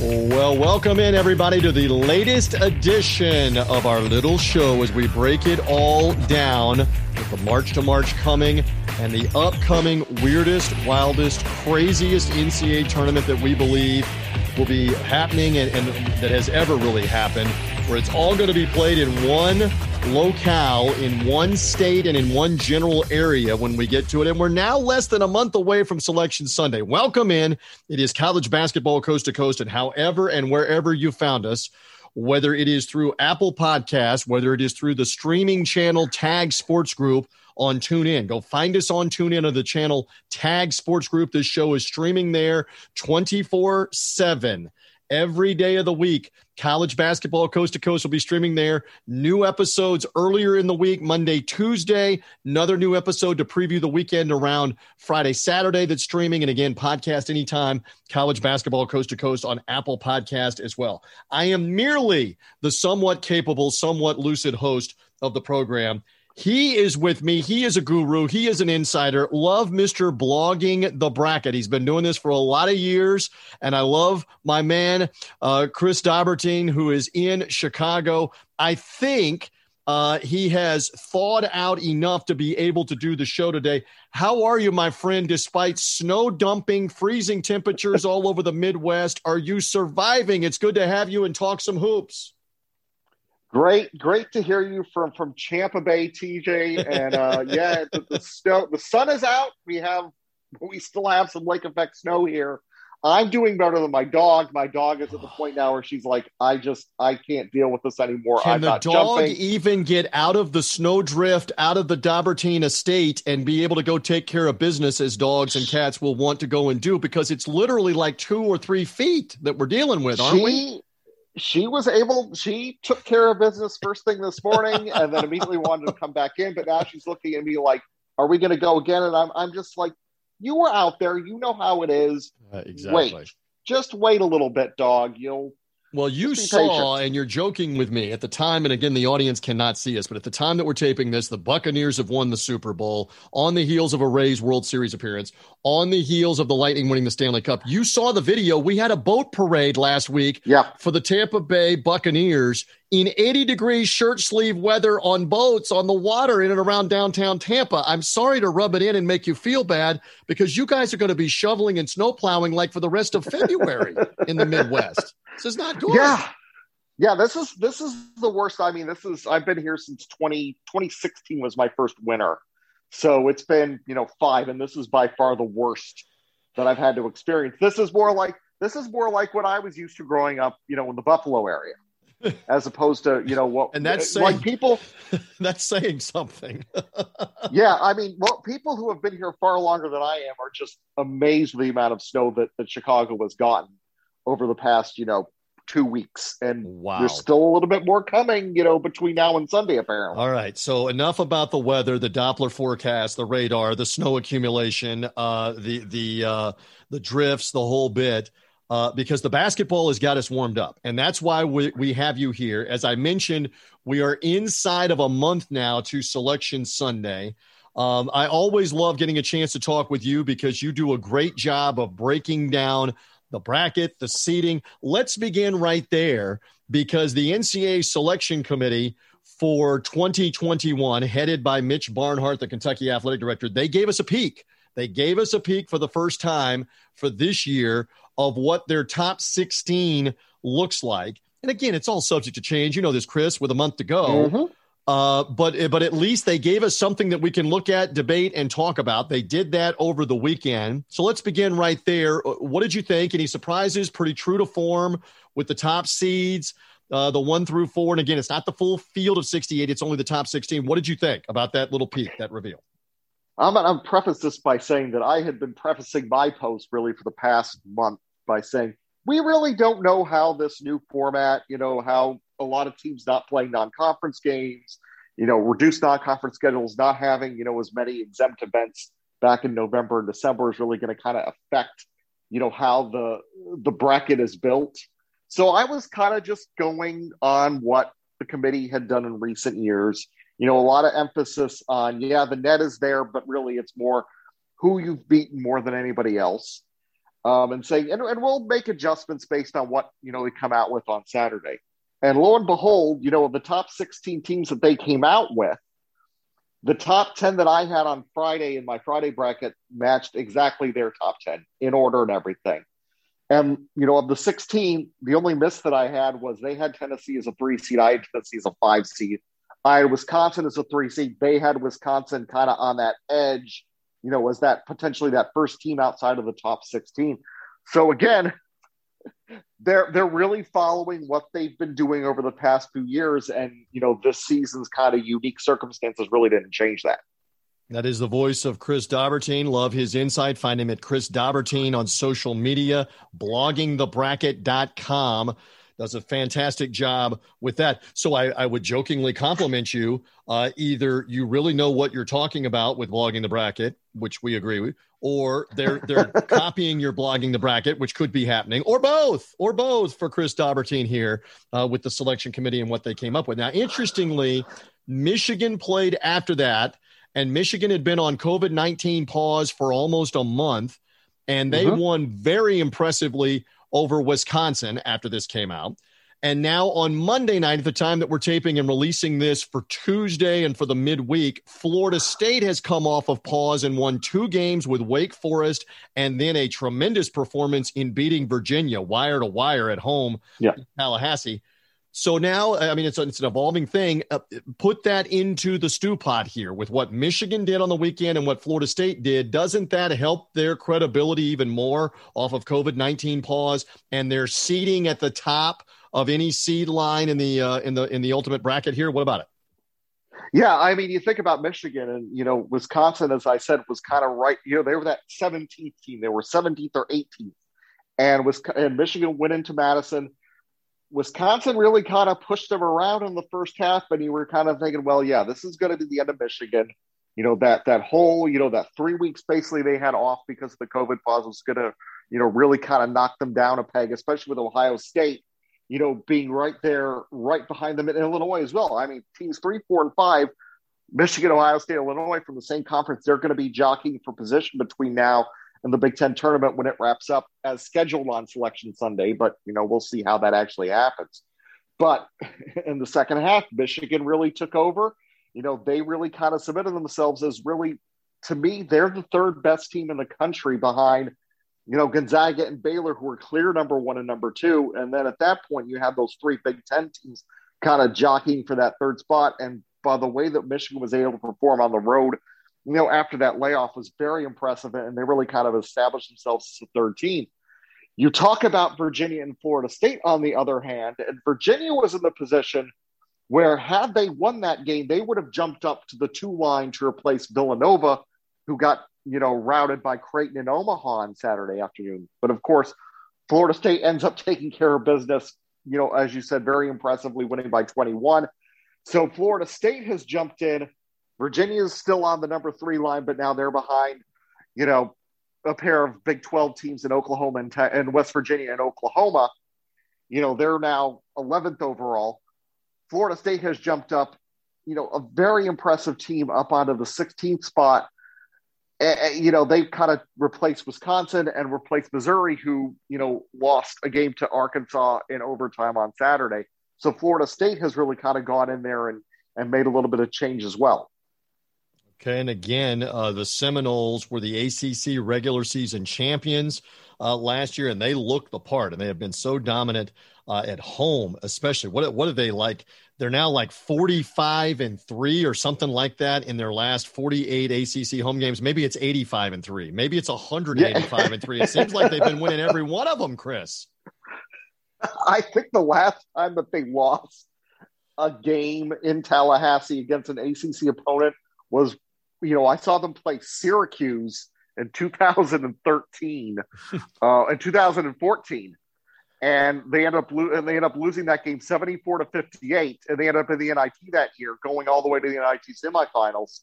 Well, welcome in everybody to the latest edition of our little show as we break it all down with the March to March coming and the upcoming weirdest, wildest, craziest NCAA tournament that we believe will be happening and, and that has ever really happened, where it's all going to be played in one locale, in one state, and in one general area when we get to it. And we're now less than a month away from Selection Sunday. Welcome in. It is college basketball coast to coast, and however and wherever you found us whether it is through Apple Podcasts, whether it is through the streaming channel Tag Sports Group on TuneIn. Go find us on TuneIn on the channel Tag Sports Group. This show is streaming there 24 7 every day of the week. College basketball coast to coast will be streaming there. New episodes earlier in the week, Monday, Tuesday. Another new episode to preview the weekend around Friday, Saturday that's streaming. And again, podcast anytime. College basketball coast to coast on Apple Podcast as well. I am merely the somewhat capable, somewhat lucid host of the program. He is with me. He is a guru. He is an insider. Love Mr. Blogging the Bracket. He's been doing this for a lot of years. And I love my man, uh, Chris Dobbertean, who is in Chicago. I think uh, he has thawed out enough to be able to do the show today. How are you, my friend? Despite snow dumping, freezing temperatures all over the Midwest, are you surviving? It's good to have you and talk some hoops. Great, great to hear you from from Champa Bay, TJ. And uh, yeah, the, the snow, the sun is out. We have, we still have some lake effect snow here. I'm doing better than my dog. My dog is at the point now where she's like, I just, I can't deal with this anymore. Can I'm the not dog jumping. even get out of the snowdrift, out of the Dobbertean estate, and be able to go take care of business as dogs and cats will want to go and do? Because it's literally like two or three feet that we're dealing with, aren't she, we? She was able. She took care of business first thing this morning, and then immediately wanted to come back in. But now she's looking at me like, "Are we going to go again?" And I'm, I'm just like, "You were out there. You know how it is. Uh, exactly. Wait, just wait a little bit, dog. You'll Well, you saw, patient. and you're joking with me at the time, and again, the audience cannot see us, but at the time that we're taping this, the Buccaneers have won the Super Bowl on the heels of a Rays World Series appearance, on the heels of the Lightning winning the Stanley Cup. You saw the video. We had a boat parade last week yeah." for the Tampa Bay Buccaneers in 80 degree shirt sleeve weather on boats on the water in and around downtown Tampa. I'm sorry to rub it in and make you feel bad because you guys are going to be shoveling and snow plowing like for the rest of February in the Midwest. This is not good. Yeah. Yeah, this is this is the worst. I mean, this is I've been here since 20, 2016 was my first winter. So it's been, you know, five, and this is by far the worst that I've had to experience. This is more like this is more like what I was used to growing up, you know, in the Buffalo area. As opposed to, you know, what And that's like people That's saying something. yeah, I mean, well, people who have been here far longer than I am are just amazed with the amount of snow that, that Chicago has gotten over the past, you know, two weeks. And Wow. there's still a little bit more coming, you know, between now and Sunday, apparently. All right. So enough about the weather, the Doppler forecast, the radar, the snow accumulation, uh, the the uh, the drifts, the whole bit. Uh, because the basketball has got us warmed up, and that's why we, we have you here. As I mentioned, we are inside of a month now to Selection Sunday. Um, I always love getting a chance to talk with you because you do a great job of breaking down the bracket, the seating. Let's begin right there because the NCAA selection committee for 2021, headed by Mitch Barnhart, the Kentucky athletic director, they gave us a peek. They gave us a peek for the first time for this year of what their top 16 looks like. And again, it's all subject to change. You know this, Chris, with a month to go. Mhm. Uh, but but at least they gave us something that we can look at, debate, and talk about. They did that over the weekend. So let's begin right there. Uh, What did you think? Any surprises? Pretty true to form with the top seeds, uh, the one through four. And again, it's not the full field of 68; it's only the top 16. What did you think about that little peek, that reveal? I'm going to preface this by saying that I had been prefacing my post really for the past month by saying we really don't know how this new format, you know, how a lot of teams not playing non-conference games, you know, reduced non-conference schedules, not having, you know, as many exempt events back in November and December is really going to kind of affect, you know, how the the bracket is built. So I was kind of just going on what the committee had done in recent years. You know, a lot of emphasis on, yeah, the net is there, but really it's more who you've beaten more than anybody else. um, and saying, and, and we'll make adjustments based on what you know we come out with on Saturday. And lo and behold, you know, of the top 16 teams that they came out with, the top 10 that I had on Friday in my Friday bracket matched exactly their top 10 in order and everything. And, you know, of the 16, the only miss that I had was they had Tennessee as a three seed. I had Tennessee as a five seed. I had Wisconsin as a three seed. They had Wisconsin kind of on that edge, you know, was that potentially that first team outside of the top 16. So again, they're they're really following what they've been doing over the past few years, and you know this season's kind of unique circumstances really didn't change that. That is the voice of Chris Dobbertean. Love his insight. Find him at Chris Dobbertean on social media, bloggingthebracket.com does a fantastic job with that. So I, I would jokingly compliment you. Uh, either you really know what you're talking about with blogging the bracket, which we agree with, or they're they're copying your blogging the bracket, which could be happening, or both, or both for Chris Dobbertean here uh, with the selection committee and what they came up with. Now, interestingly, Michigan played after that, and Michigan had been on COVID nineteen pause for almost a month, and they mm-hmm. won very impressively over Wisconsin after this came out. And now on Monday night, at the time that we're taping and releasing this for Tuesday and for the midweek, Florida State has come off of pause and won two games with Wake Forest and then a tremendous performance in beating Virginia wire to wire at home yeah. Tallahassee. So now, I mean, it's, it's an evolving thing. Uh, put that into the stew pot here with what Michigan did on the weekend and what Florida State did. Doesn't that help their credibility even more off of COVID 19 pause and their seeding at the top of any seed line in the, uh, in the, in the ultimate bracket here? What about it? Yeah, I mean, you think about Michigan and, you know, Wisconsin, as I said, was kind of right. You know, they were that 17th team. They were 17th or 18th. And, was, and Michigan went into Madison Wisconsin really kind of pushed them around in the first half, and you were kind of thinking, well, yeah, this is going to be the end of Michigan. You know that that whole, you know, that three weeks basically they had off because of the COVID pause was going to, you know, really kind of knock them down a peg, especially with Ohio State, you know, being right there, right behind them in Illinois as well. I mean, teams three, four, and five, Michigan, Ohio State, Illinois from the same conference, they're going to be jockeying for position between now in the Big Ten tournament when it wraps up as scheduled on Selection Sunday. But you know, we'll see how that actually happens. But in the second half, Michigan really took over. You know, they really kind of submitted themselves as really, to me, they're the third best team in the country behind, you know, Gonzaga and Baylor, who are clear number one and number two. And then at that point, you have those three Big Ten teams kind of jockeying for that third spot. And by the way that Michigan was able to perform on the road you know, after that layoff was very impressive, and they really kind of established themselves as a third team. You talk about Virginia and Florida State, on the other hand, and Virginia was in the position where, had they won that game, they would have jumped up to the two line to replace Villanova, who got you know routed by Creighton in Omaha on Saturday afternoon. But of course, Florida State ends up taking care of business. You know, as you said, very impressively winning by 21. So Florida State has jumped in Virginia is still on the number three line, but now they're behind, you know, a pair of Big 12 teams in Oklahoma and, and West Virginia and Oklahoma. You know, they're now 11th overall. Florida State has jumped up, you know, a very impressive team up onto the 16th spot. you know, they've kind of replaced Wisconsin and replaced Missouri, who, you know, lost a game to Arkansas in overtime on Saturday. So Florida State has really kind of gone in there and, and made a little bit of change as well. Okay, and again, uh, the Seminoles were the ACC regular season champions uh, last year, and they looked the part, and they have been so dominant uh, at home, especially. What what are they like? They're now like forty five and three or something like that in their last forty eight ACC home games. Maybe it's eighty five and three. Maybe it's hundred eighty five and three. It seems like they've been winning every one of them, Chris. I think the last time that they lost a game in Tallahassee against an ACC opponent was you know, I saw them play Syracuse in 2013, uh, in 2014, and they end up lo- and they end up losing that game 74 to 58, and they end up in the NIT that year, going all the way to the NIT semifinals.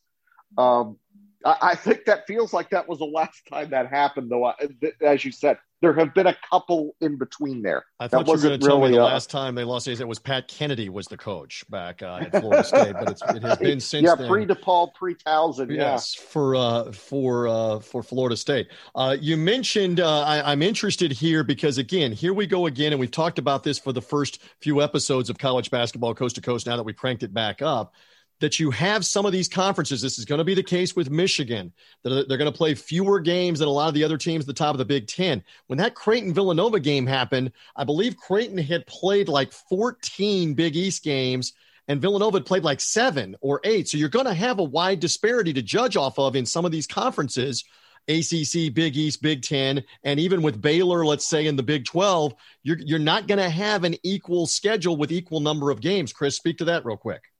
Um, I, I, think that feels like that was the last time that happened, though. As you said, there have been a couple in between there. I thought that you were going to tell me the last time they lost it was Pat Kennedy was the coach back uh, at Florida State, but it has been since yeah, then. pre DePaul, pre Towson. Yes, for uh, for uh, for Florida State. Uh, you mentioned uh, I, I'm interested here because again, here we go again, and we've talked about this for the first few episodes of college basketball coast to coast. Now that we cranked it back up that you have some of these conferences. This is going to be the case with Michigan. That they're going to play fewer games than a lot of the other teams at the top of the Big Ten. When that Creighton Villanova game happened, I believe Creighton had played like 14 Big East games and Villanova had played like seven or eight. So you're going to have a wide disparity to judge off of in some of these conferences. ACC, Big East, Big Ten, and even with Baylor, let's say in the Big 12, you're, you're not going to have an equal schedule with equal number of games. Chris, speak to that real quick.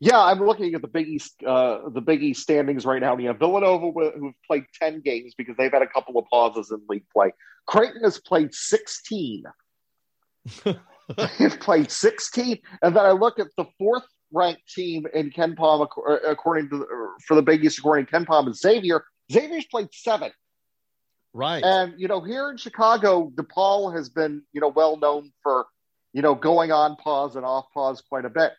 Yeah, I'm looking at the Big East, uh, the Big East standings right now. You have Villanova, who've played 10 games because they've had a couple of pauses in league play. Creighton has played 16. They've played 16. And then I look at the fourth ranked team in KenPom, according to for the Big East, according to KenPom, is Xavier. Xavier's played seven. Right. And, you know, here in Chicago, DePaul has been, you know, well known for, you know, going on pause and off pause quite a bit.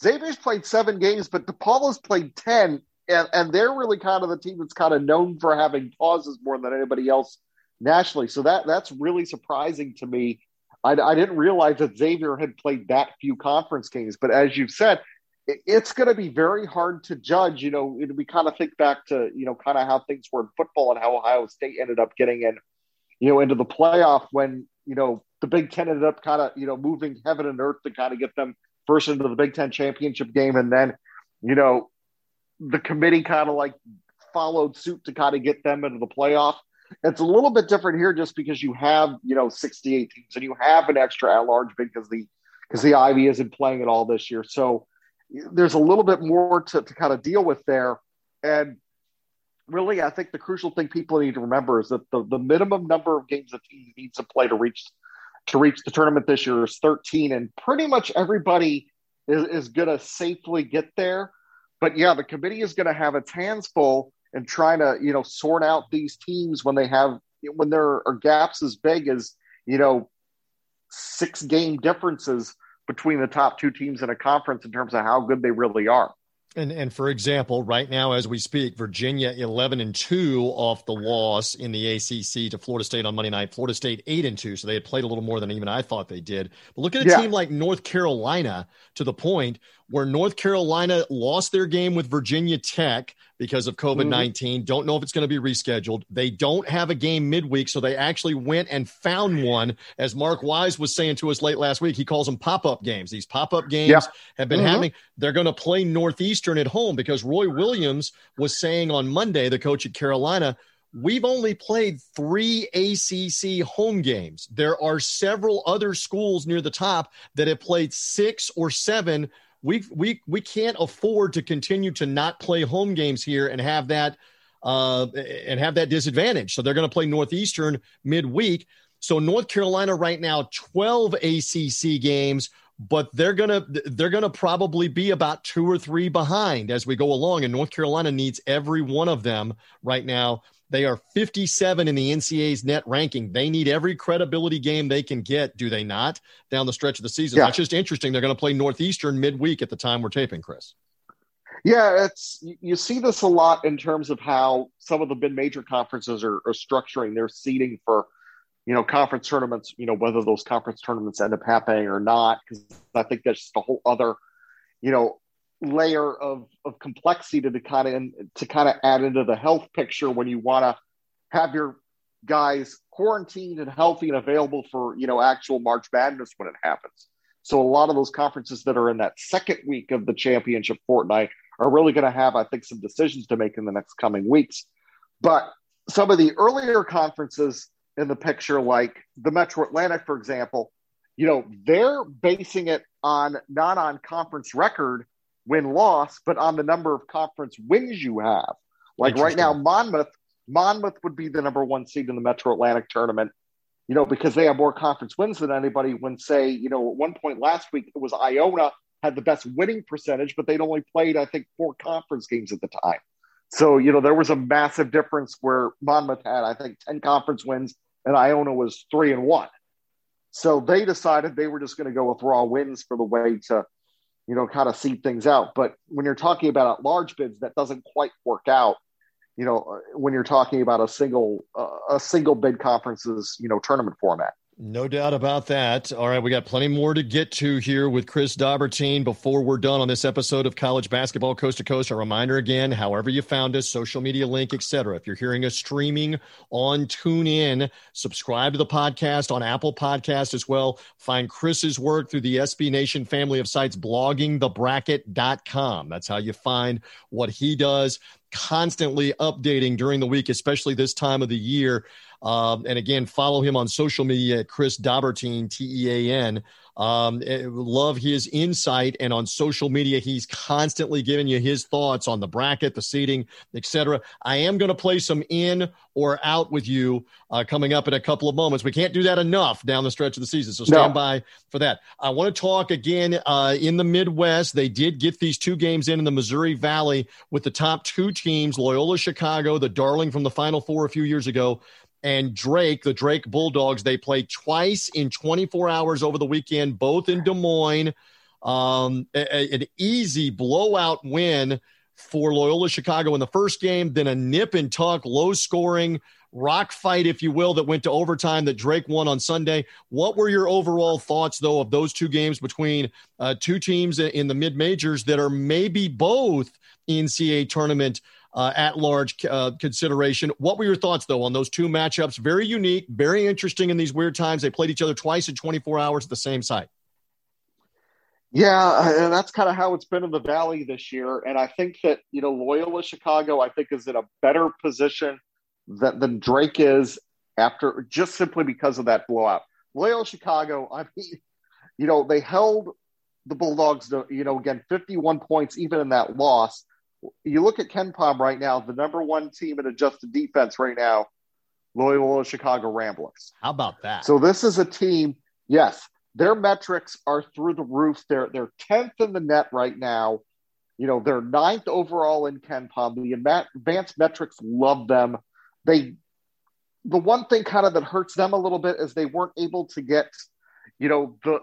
Xavier's played seven games, but DePaul has played 10, and, and they're really kind of the team that's kind of known for having pauses more than anybody else nationally. So that that's really surprising to me. I, I didn't realize that Xavier had played that few conference games, but as you've said, it, it's going to be very hard to judge. You know, we kind of think back to you know kind of how things were in football and how Ohio State ended up getting in, you know, into the playoff when you know the Big Ten ended up kind of you know moving heaven and earth to kind of get them first into the Big Ten championship game, and then, you know, the committee kind of like followed suit to kind of get them into the playoff. It's a little bit different here just because you have, you know, 68 teams and you have an extra at large because the because the Ivy isn't playing at all this year. So there's a little bit more to, to kind of deal with there. And really, I think the crucial thing people need to remember is that the, the minimum number of games a team needs to play to reach to reach the tournament this year is 13, and pretty much everybody is, is going to safely get there. But yeah, the committee is going to have its hands full in trying to you know sort out these teams when they have when there are gaps as big as you know six game differences between the top two teams in a conference in terms of how good they really are. And and for example, right now as we speak, Virginia eleven and two off the loss in the ACC to Florida State on Monday night. Florida State eight and two, so they had played a little more than even I thought they did. But look at a yeah. team like North Carolina to the point where North Carolina lost their game with Virginia Tech because of COVID 19. Mm-hmm. Don't know if it's going to be rescheduled. They don't have a game midweek, so they actually went and found one. As Mark Wise was saying to us late last week, he calls them pop up games. These pop up games yeah. have been mm-hmm. happening. They're going to play Northeastern at home because Roy Williams was saying on Monday, the coach at Carolina, We've only played three ACC home games. There are several other schools near the top that have played six or seven we we we can't afford to continue to not play home games here and have that uh, and have that disadvantage. So they're going to play Northeastern midweek. So North Carolina right now 12 ACC games, but they're going to they're going to probably be about 2 or 3 behind as we go along and North Carolina needs every one of them right now they are 57 in the NCAA's net ranking. They need every credibility game they can get, do they not, down the stretch of the season? Yeah. That's just interesting. They're going to play Northeastern midweek at the time we're taping, Chris. Yeah, it's you see this a lot in terms of how some of the mid major conferences are, are structuring their seeding for you know conference tournaments. You know whether those conference tournaments end up happening or not, because I think that's just a whole other you know layer of, of complexity to, kind of to kind of add into the health picture when you want to have your guys quarantined and healthy and available for you know actual March Madness when it happens. So a lot of those conferences that are in that second week of the championship fortnight are really going to have, I think, some decisions to make in the next coming weeks. But some of the earlier conferences in the picture, like the Metro Atlantic, for example, you know, they're basing it on not on conference record, win loss, but on the number of conference wins you have. Like right now, Monmouth, Monmouth would be the number one seed in the Metro Atlantic tournament, you know, because they have more conference wins than anybody. When say, you know, at one point last week it was Iona had the best winning percentage, but they'd only played, I think, four conference games at the time. So, you know, there was a massive difference where Monmouth had, I think, 10 conference wins and Iona was three and one. So they decided they were just going to go with raw wins for the way to, you know, kind of seed things out. But when you're talking about large bids, that doesn't quite work out. You know, when you're talking about a single uh, a single bid conferences, you know, tournament format. No doubt about that. All right, we got plenty more to get to here with Chris Dobbertean before we're done on this episode of College Basketball Coast to Coast. A reminder again, however you found us, social media link, etc. If you're hearing us streaming on TuneIn, subscribe to the podcast on Apple Podcast as well. Find Chris's work through the SB Nation family of sites, bloggingthebracket.com. That's how you find what he does constantly updating during the week, especially this time of the year. Um, and again, follow him on social media at Chris Dobbertean, T E A N. Um, eh, love his insight, and on social media, he's constantly giving you his thoughts on the bracket, the seating, etc. I am going to play some in or out with you uh, coming up in a couple of moments. We can't do that enough down the stretch of the season, so stand no. by for that. I want to talk again uh, in the Midwest. They did get these two games in in the Missouri Valley with the top two teams, Loyola Chicago, the darling from the Final Four a few years ago and Drake, the Drake Bulldogs, they played twice in 24 hours over the weekend, both in Des Moines. Um, a, an easy blowout win for Loyola Chicago in the first game, then a nip and tuck, low scoring rock fight, if you will, that went to overtime that Drake won on Sunday. What were your overall thoughts, though, of those two games between uh, two teams in the mid majors that are maybe both NCAA tournament uh, at large uh, consideration. What were your thoughts, though, on those two matchups? Very unique, very interesting in these weird times. They played each other twice in 24 hours at the same site. Yeah, and that's kind of how it's been in the Valley this year. And I think that, you know, Loyola Chicago, I think, is in a better position than, than Drake is after just simply because of that blowout. Loyola Chicago, I mean, you know, they held the Bulldogs to, you know, again, 51 points even in that loss you look at KenPom right now, the number one team in adjusted defense right now, Loyola Chicago Ramblers. How about that? So this is a team, yes, their metrics are through the roof. They're they're 10th in the net right now. You know, they're ninth overall in KenPom. The advanced metrics love them. They the one thing kind of that hurts them a little bit is they weren't able to get, you know, the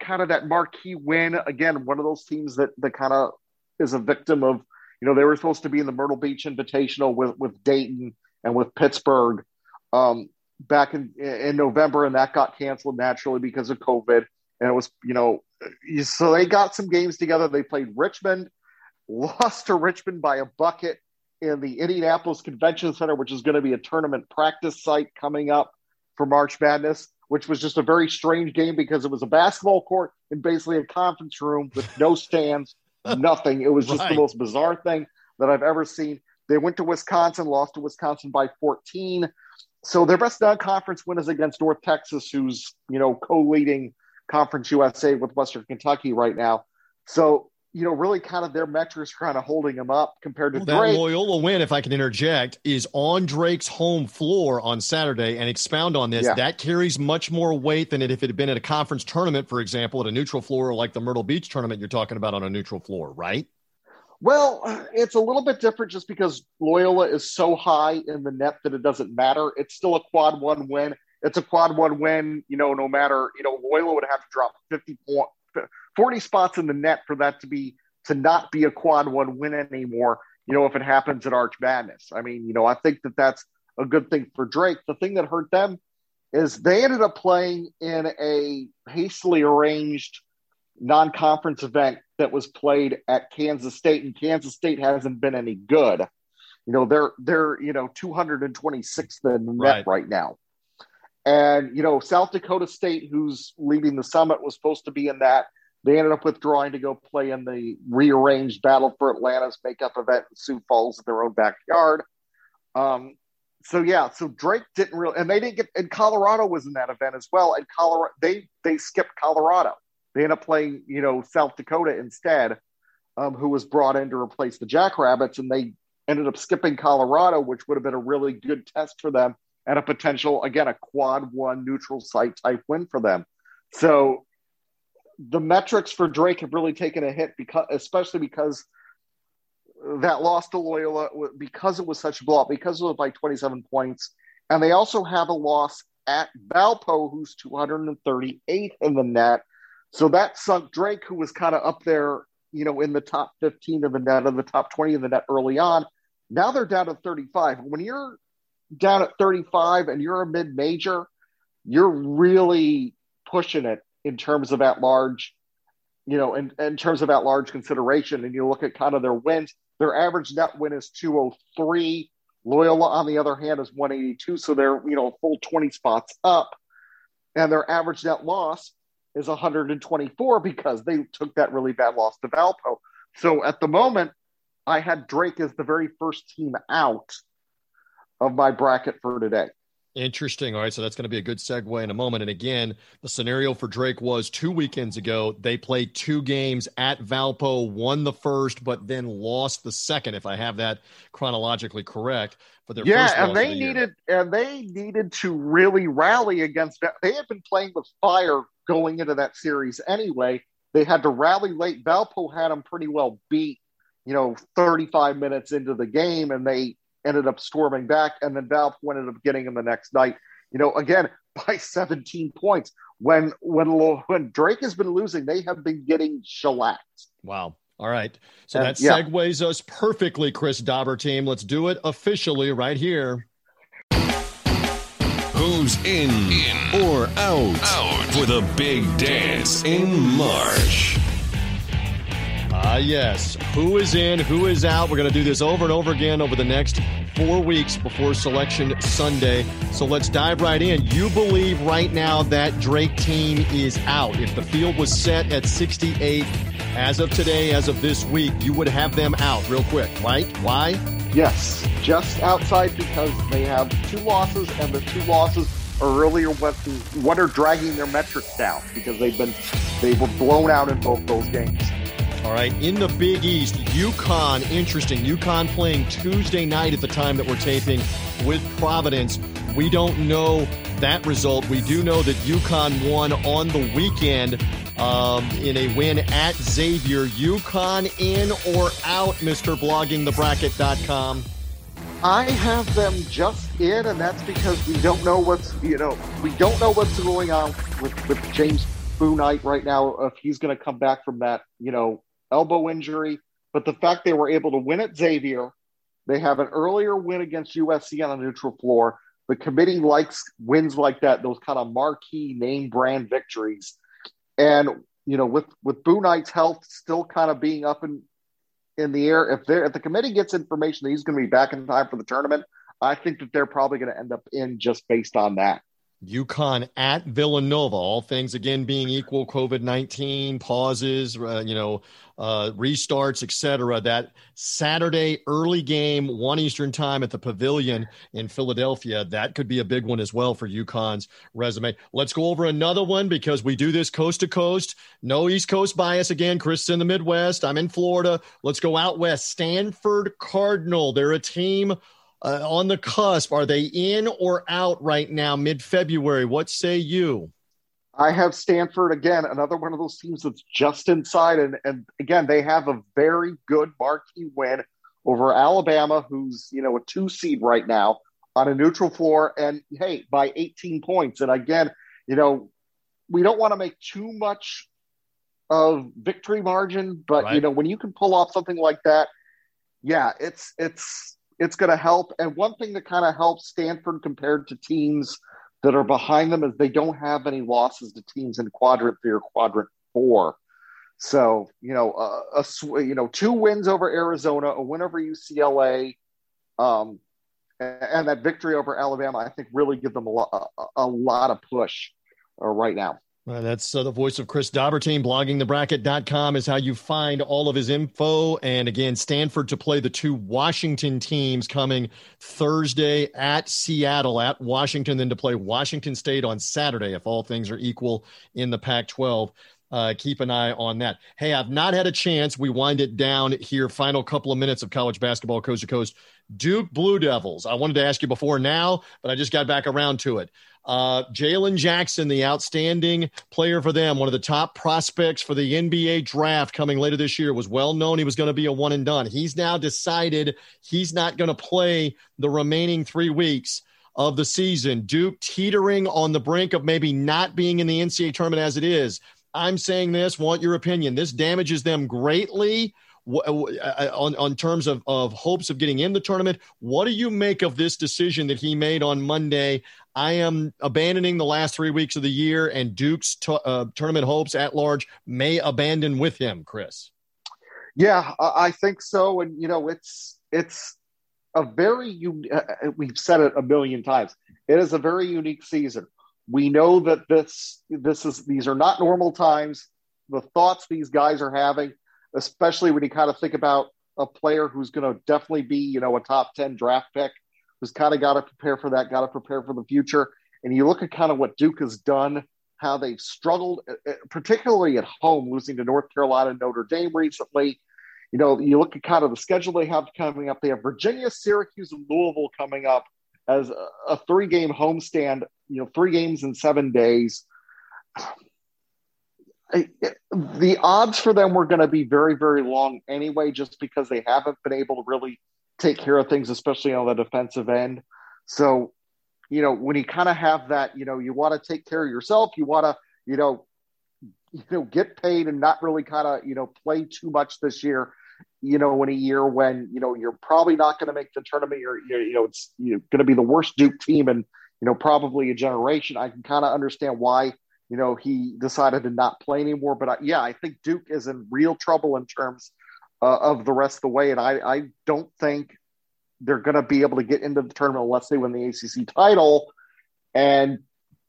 kind of that marquee win. Again, one of those teams that that kind of is a victim of you know, they were supposed to be in the Myrtle Beach Invitational with with Dayton and with Pittsburgh um, back in in November, and that got canceled naturally because of COVID. And it was, you know, so they got some games together. They played Richmond, lost to Richmond by a bucket in the Indianapolis Convention Center, which is going to be a tournament practice site coming up for March Madness, which was just a very strange game because it was a basketball court in basically a conference room with no stands, nothing. It was just right. the most bizarre thing that I've ever seen. They went to Wisconsin, lost to Wisconsin by 14. So their best non-conference win is against North Texas, who's you know co-leading Conference USA with Western Kentucky right now. So you know, really kind of their metrics kind of holding them up compared to well, Drake. That Loyola win, if I can interject, is on Drake's home floor on Saturday and expound on this. Yeah. That carries much more weight than it if it had been at a conference tournament, for example, at a neutral floor like the Myrtle Beach tournament you're talking about on a neutral floor, right? Well, it's a little bit different just because Loyola is so high in the net that it doesn't matter. It's still a quad one win. It's a quad one win, you know, no matter, you know, Loyola would have to drop 50 point, 40 spots in the net for that to be to not be a quad one win anymore. You know, if it happens at Arch Madness, I mean, you know, I think that that's a good thing for Drake. The thing that hurt them is they ended up playing in a hastily arranged non-conference event that was played at Kansas State, and Kansas State hasn't been any good. You know, they're they're you know 226th in the net right. right now. And, you know, South Dakota State, who's leading the summit, was supposed to be in that. They ended up withdrawing to go play in the rearranged Battle 4 Atlantis makeup event in Sioux Falls in their own backyard. Um, so yeah, so Drake didn't really, and they didn't get, and Colorado was in that event as well. And Colorado, they they skipped Colorado. They ended up playing, you know, South Dakota instead, um, who was brought in to replace the Jackrabbits, and they ended up skipping Colorado, which would have been a really good test for them and a potential, again, a quad one neutral site type win for them. So the metrics for Drake have really taken a hit because, especially because that loss to Loyola because it was such a blowout, because it was by 27 points. And they also have a loss at Valpo, who's 238th in the net. So that sunk Drake, who was kind of up there, you know, in the top 15 of the net, in the top 20 of the net early on. Now they're down to 35. When you're down at 35 and you're a mid major, you're really pushing it in terms of at large, you know, in, in terms of at large consideration. And you look at kind of their wins, their average net win is 203. Loyola, on the other hand, is 182. So they're, you know, full 20 spots up. And their average net loss is 124 because they took that really bad loss to Valpo. So at the moment, I had Drake as the very first team out of my bracket for today. Interesting. All right. So that's going to be a good segue in a moment. And again, the scenario for Drake was two weekends ago. They played two games at Valpo, won the first, but then lost the second, if I have that chronologically correct. For their yeah, and they the needed year. and they needed to really rally against. They had been playing with fire going into that series anyway. They had to rally late. Valpo had them pretty well beat, you know, 35 minutes into the game, and they ended up storming back, and then Valpo ended up getting him the next night. You know, again by 17 points. When when when Drake has been losing, they have been getting shellacked. Wow. All right. So and, that segues yeah. us perfectly, Chris Dobbertean. Let's do it officially right here. Who's in, in or out, out for the big dance in March? Uh, yes. Who is in? Who is out? We're going to do this over and over again over the next four weeks before Selection Sunday. So let's dive right in. You believe right now that Drake team is out. If the field was set at 68 as of today, as of this week, you would have them out real quick, right? Why? Yes, just outside because they have two losses, and the two losses are earlier what, what are dragging their metrics down because they've been they were blown out in both those games. All right, in the Big East, UConn, interesting. UConn playing Tuesday night at the time that we're taping with Providence. We don't know that result. We do know that UConn won on the weekend um, in a win at Xavier. UConn in or out, Mr. BloggingTheBracket.com? I have them just in, and that's because we don't know what's you know we don't know what's going on with, with James Bouknight right now. If he's going to come back from that, you know, elbow injury, but the fact they were able to win at Xavier, they have an earlier win against USC on a neutral floor. The committee likes wins like that, those kind of marquee name brand victories. And you know, with with Bouknight's health still kind of being up in in the air, if they if the committee gets information that he's going to be back in time for the tournament, I think that they're probably going to end up in just based on that. UConn at Villanova. All things again being equal, COVID nineteen pauses, uh, you know, uh, restarts, etc. That Saturday early game, one Eastern time at the Pavilion in Philadelphia. That could be a big one as well for UConn's resume. Let's go over another one because we do this coast to coast. No East Coast bias again. Chris in the Midwest. I'm in Florida. Let's go out west. Stanford Cardinal. They're a team uh, on the cusp. Are they in or out right now, mid February? What say you? I have Stanford again, another one of those teams that's just inside. And, and again, they have a very good marquee win over Alabama, who's, you know, a two seed right now on a neutral floor. And hey, by 18 points. And again, you know, we don't want to make too much of victory margin, but right. you know, when you can pull off something like that, yeah, it's it's it's going to help. And one thing that kind of helps Stanford compared to teams that are behind them is they don't have any losses to teams in quadrant three or quadrant four. So you know, a, a you know two wins over Arizona, a win over UCLA, um, and, and that victory over Alabama, I think really give them a lot a, a lot of push uh, right now. Uh, that's uh, the voice of Chris Dobbertean. BloggingTheBracket.com is how you find all of his info. And again, Stanford to play the two Washington teams coming Thursday at Seattle, at Washington, then to play Washington State on Saturday, if all things are equal in the Pac 12. uh, keep an eye on that. Hey, I've not had a chance. We wind it down here. Final couple of minutes of college basketball, coast to coast. Duke Blue Devils. I wanted to ask you before now, but I just got back around to it. Uh, Jalen Johnson, the outstanding player for them, one of the top prospects for the NBA draft coming later this year, was well known he was going to be a one and done. He's now decided he's not going to play the remaining three weeks of the season. Duke teetering on the brink of maybe not being in the NCAA tournament as it is. I'm saying this, want your opinion. This damages them greatly on, on terms of, of hopes of getting in the tournament. What do you make of this decision that he made on Monday? I am abandoning the last three weeks of the year, and Duke's t- uh, tournament hopes at large may abandon with him, Chris. Yeah, I think so. And, you know, it's, it's, a very unique, uh, we've said it a million times. It is a very unique season we know that this this is these are not normal times. The thoughts these guys are having, especially when you kind of think about a player who's going to definitely be, you know, a top 10 draft pick, who's kind of got to prepare for that, got to prepare for the future. And you look at kind of what Duke has done, how they've struggled, uh, uh, particularly at home, losing to North Carolina Notre Dame recently. You know, you look at kind of the schedule they have coming up. They have Virginia, Syracuse, and Louisville coming up as a three game homestand, you know, three games in seven days. The odds for them were going to be very, very long anyway, just because they haven't been able to really take care of things, especially on the defensive end. So, you know, when you kind of have that, you know, you want to take care of yourself, you want to, you know, you know, get paid and not really kind of, you know, play too much this year you know, in a year when, you know, you're probably not going to make the tournament, you're, you're you know, it's you know, going to be the worst Duke team and you know, probably a generation. I can kind of understand why, you know, he decided to not play anymore. But I, yeah, I think Duke is in real trouble in terms uh, of the rest of the way. And I, I don't think they're going to be able to get into the tournament unless they win the ACC title. And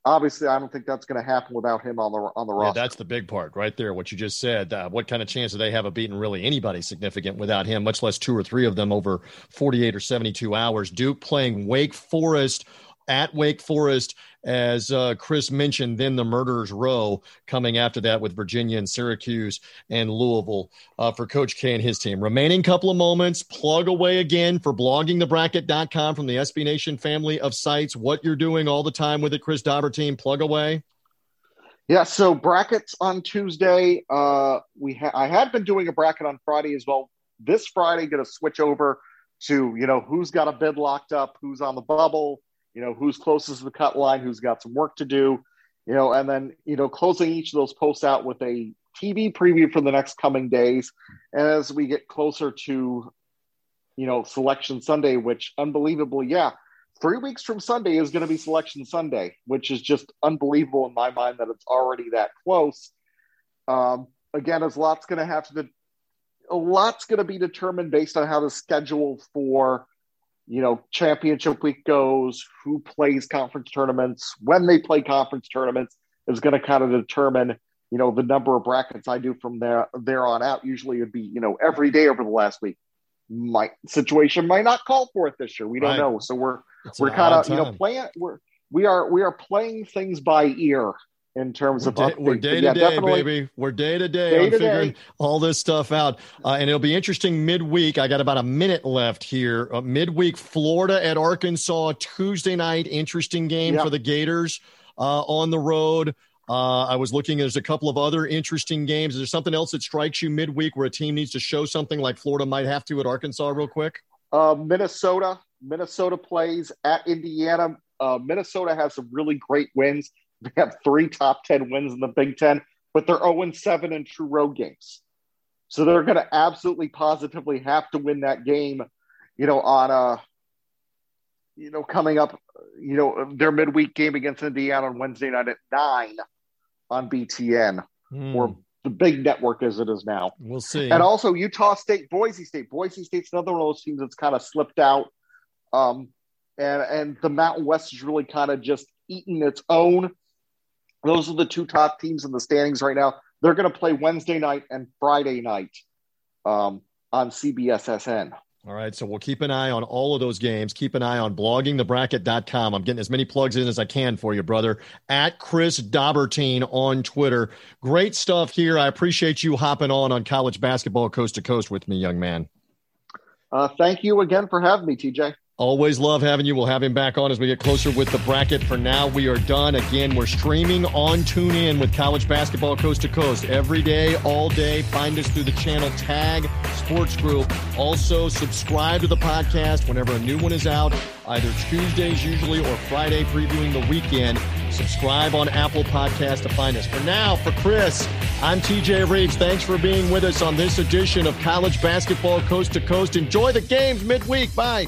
obviously, I don't think that's going to happen without him on the on the roster. Yeah, that's the big part right there. What you just said. Uh, what kind of chance do they have of beating really anybody significant without him? Much less two or three of them over forty eight or seventy two hours. Duke playing Wake Forest at Wake Forest, as uh, Chris mentioned, then the Murderers Row coming after that with Virginia and Syracuse and Louisville uh, for Coach K and his team. Remaining couple of moments, plug away again for bloggingthebracket.com from the SB Nation family of sites. What you're doing all the time with it, Chris Dobbertean, plug away. Yeah, so brackets on Tuesday. Uh, we ha- I had been doing a bracket on Friday as well. This Friday, going to switch over to you know who's got a bid locked up, who's on the bubble, you know, who's closest to the cut line, who's got some work to do, you know, and then, you know, closing each of those posts out with a TV preview for the next coming days. And as we get closer to, you know, Selection Sunday, which unbelievably, yeah, three weeks from Sunday is going to be Selection Sunday, which is just unbelievable in my mind that it's already that close. Um, again, as lots going to have to, a lot's going to be determined based on how the schedule for you know, championship week goes, who plays conference tournaments, when they play conference tournaments is going to kind of determine, you know, the number of brackets I do from there there on out. Usually it'd be, you know, every day over the last week. My situation might not call for it this year. We don't right. know. So we're it's we're kind of you know playing we're we are we are playing things by ear in terms we're of day, we're day to day, baby. We're day to day on figuring day. all this stuff out, uh, and it'll be interesting midweek. I got about a minute left here. Uh, midweek, Florida at Arkansas Tuesday night. Interesting game for the Gators uh, on the road. Uh, I was looking. There's a couple of other interesting games. Is there something else that strikes you midweek where a team needs to show something like Florida might have to at Arkansas, real quick? Uh, Minnesota. Minnesota plays at Indiana. Uh, Minnesota has some really great wins. They have three top 10 wins in the Big Ten, but they're 0 7 in true road games. So they're going to absolutely positively have to win that game, you know, on a, uh, you know, coming up, you know, their midweek game against Indiana on Wednesday night at nine on BTN mm. or the big network as it is now. We'll see. And also Utah State, Boise State. Boise State's another one of those teams that's kind of slipped out. Um, and and the Mountain West is really kind of just eaten its own. Those are the two top teams in the standings right now. They're going to play Wednesday night and Friday night um, on CBSSN. All right, so we'll keep an eye on all of those games. Keep an eye on bloggingthebracket.com. I'm getting as many plugs in as I can for you, brother. At Chris Dobbertean on Twitter. Great stuff here. I appreciate you hopping on on college basketball coast to coast with me, young man. Uh, thank you again for having me, TJ. Always love having you. We'll have him back on as we get closer with the bracket. For now, we are done. Again, we're streaming on TuneIn with college basketball coast to coast every day, all day. Find us through the channel Tag Sports Group. Also, subscribe to the podcast whenever a new one is out, either Tuesdays usually or Friday previewing the weekend. Subscribe on Apple Podcast to find us. For now, for Chris, I'm TJ Reeves. Thanks for being with us on this edition of college basketball coast to coast. Enjoy the games midweek. Bye.